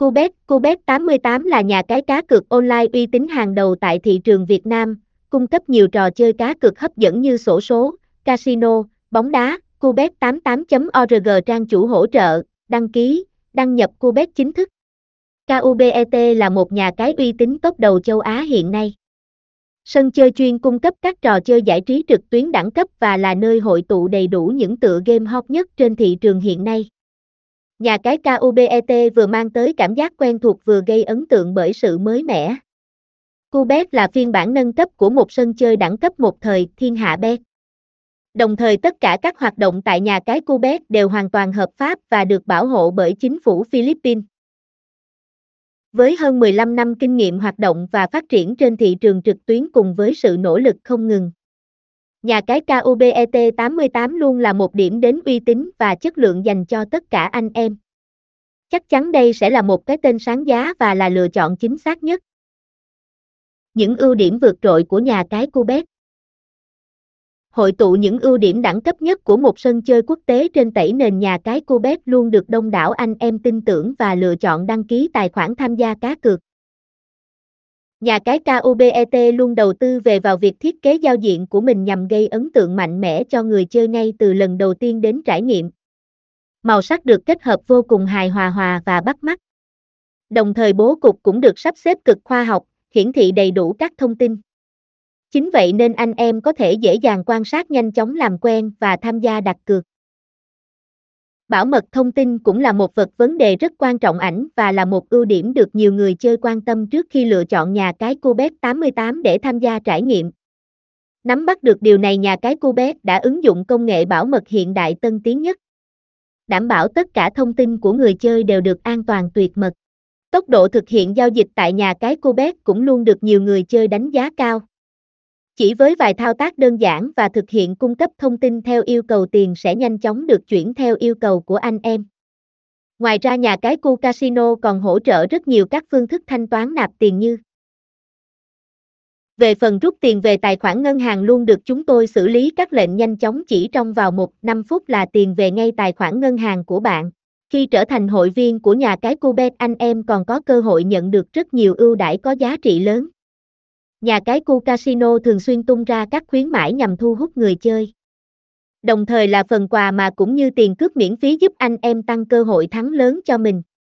Cubet Cubet 88 là nhà cái cá cược online uy tín hàng đầu tại thị trường Việt Nam, cung cấp nhiều trò chơi cá cược hấp dẫn như sổ số, casino, bóng đá. Cubet88.org trang chủ hỗ trợ, đăng ký, đăng nhập Cubet chính thức. KUBET là một nhà cái uy tín top đầu châu Á hiện nay. Sân chơi chuyên cung cấp các trò chơi giải trí trực tuyến đẳng cấp và là nơi hội tụ đầy đủ những tựa game hot nhất trên thị trường hiện nay. Nhà cái KUBET vừa mang tới cảm giác quen thuộc vừa gây ấn tượng bởi sự mới mẻ. Cubet là phiên bản nâng cấp của một sân chơi đẳng cấp một thời Thiên Hạ Bet. Đồng thời tất cả các hoạt động tại nhà cái Cubet đều hoàn toàn hợp pháp và được bảo hộ bởi chính phủ Philippines. Với hơn 15 năm kinh nghiệm hoạt động và phát triển trên thị trường trực tuyến cùng với sự nỗ lực không ngừng. Nhà cái KUBET 88 luôn là một điểm đến uy tín và chất lượng dành cho tất cả anh em. Chắc chắn đây sẽ là một cái tên sáng giá và là lựa chọn chính xác nhất. Những ưu điểm vượt trội của nhà cái Cubet hội tụ những ưu điểm đẳng cấp nhất của một sân chơi quốc tế trên tẩy nền nhà cái Cubet luôn được đông đảo anh em tin tưởng và lựa chọn đăng ký tài khoản tham gia cá cược. Nhà cái KUBET luôn đầu tư về vào việc thiết kế giao diện của mình nhằm gây ấn tượng mạnh mẽ cho người chơi ngay từ lần đầu tiên đến trải nghiệm. Màu sắc được kết hợp vô cùng hài hòa hòa và bắt mắt. Đồng thời bố cục cũng được sắp xếp cực khoa học, hiển thị đầy đủ các thông tin. Chính vậy nên anh em có thể dễ dàng quan sát nhanh chóng làm quen và tham gia đặt cược. Bảo mật thông tin cũng là một vật vấn đề rất quan trọng ảnh và là một ưu điểm được nhiều người chơi quan tâm trước khi lựa chọn nhà cái Cubet 88 để tham gia trải nghiệm. Nắm bắt được điều này, nhà cái Cubet đã ứng dụng công nghệ bảo mật hiện đại tân tiến nhất. Đảm bảo tất cả thông tin của người chơi đều được an toàn tuyệt mật. Tốc độ thực hiện giao dịch tại nhà cái Cubet cũng luôn được nhiều người chơi đánh giá cao. Chỉ với vài thao tác đơn giản và thực hiện cung cấp thông tin theo yêu cầu tiền sẽ nhanh chóng được chuyển theo yêu cầu của anh em. Ngoài ra nhà cái Cu Casino còn hỗ trợ rất nhiều các phương thức thanh toán nạp tiền như Về phần rút tiền về tài khoản ngân hàng luôn được chúng tôi xử lý các lệnh nhanh chóng chỉ trong vào 1-5 phút là tiền về ngay tài khoản ngân hàng của bạn. Khi trở thành hội viên của nhà cái Cubet anh em còn có cơ hội nhận được rất nhiều ưu đãi có giá trị lớn. Nhà cái cu casino thường xuyên tung ra các khuyến mãi nhằm thu hút người chơi. Đồng thời là phần quà mà cũng như tiền cước miễn phí giúp anh em tăng cơ hội thắng lớn cho mình.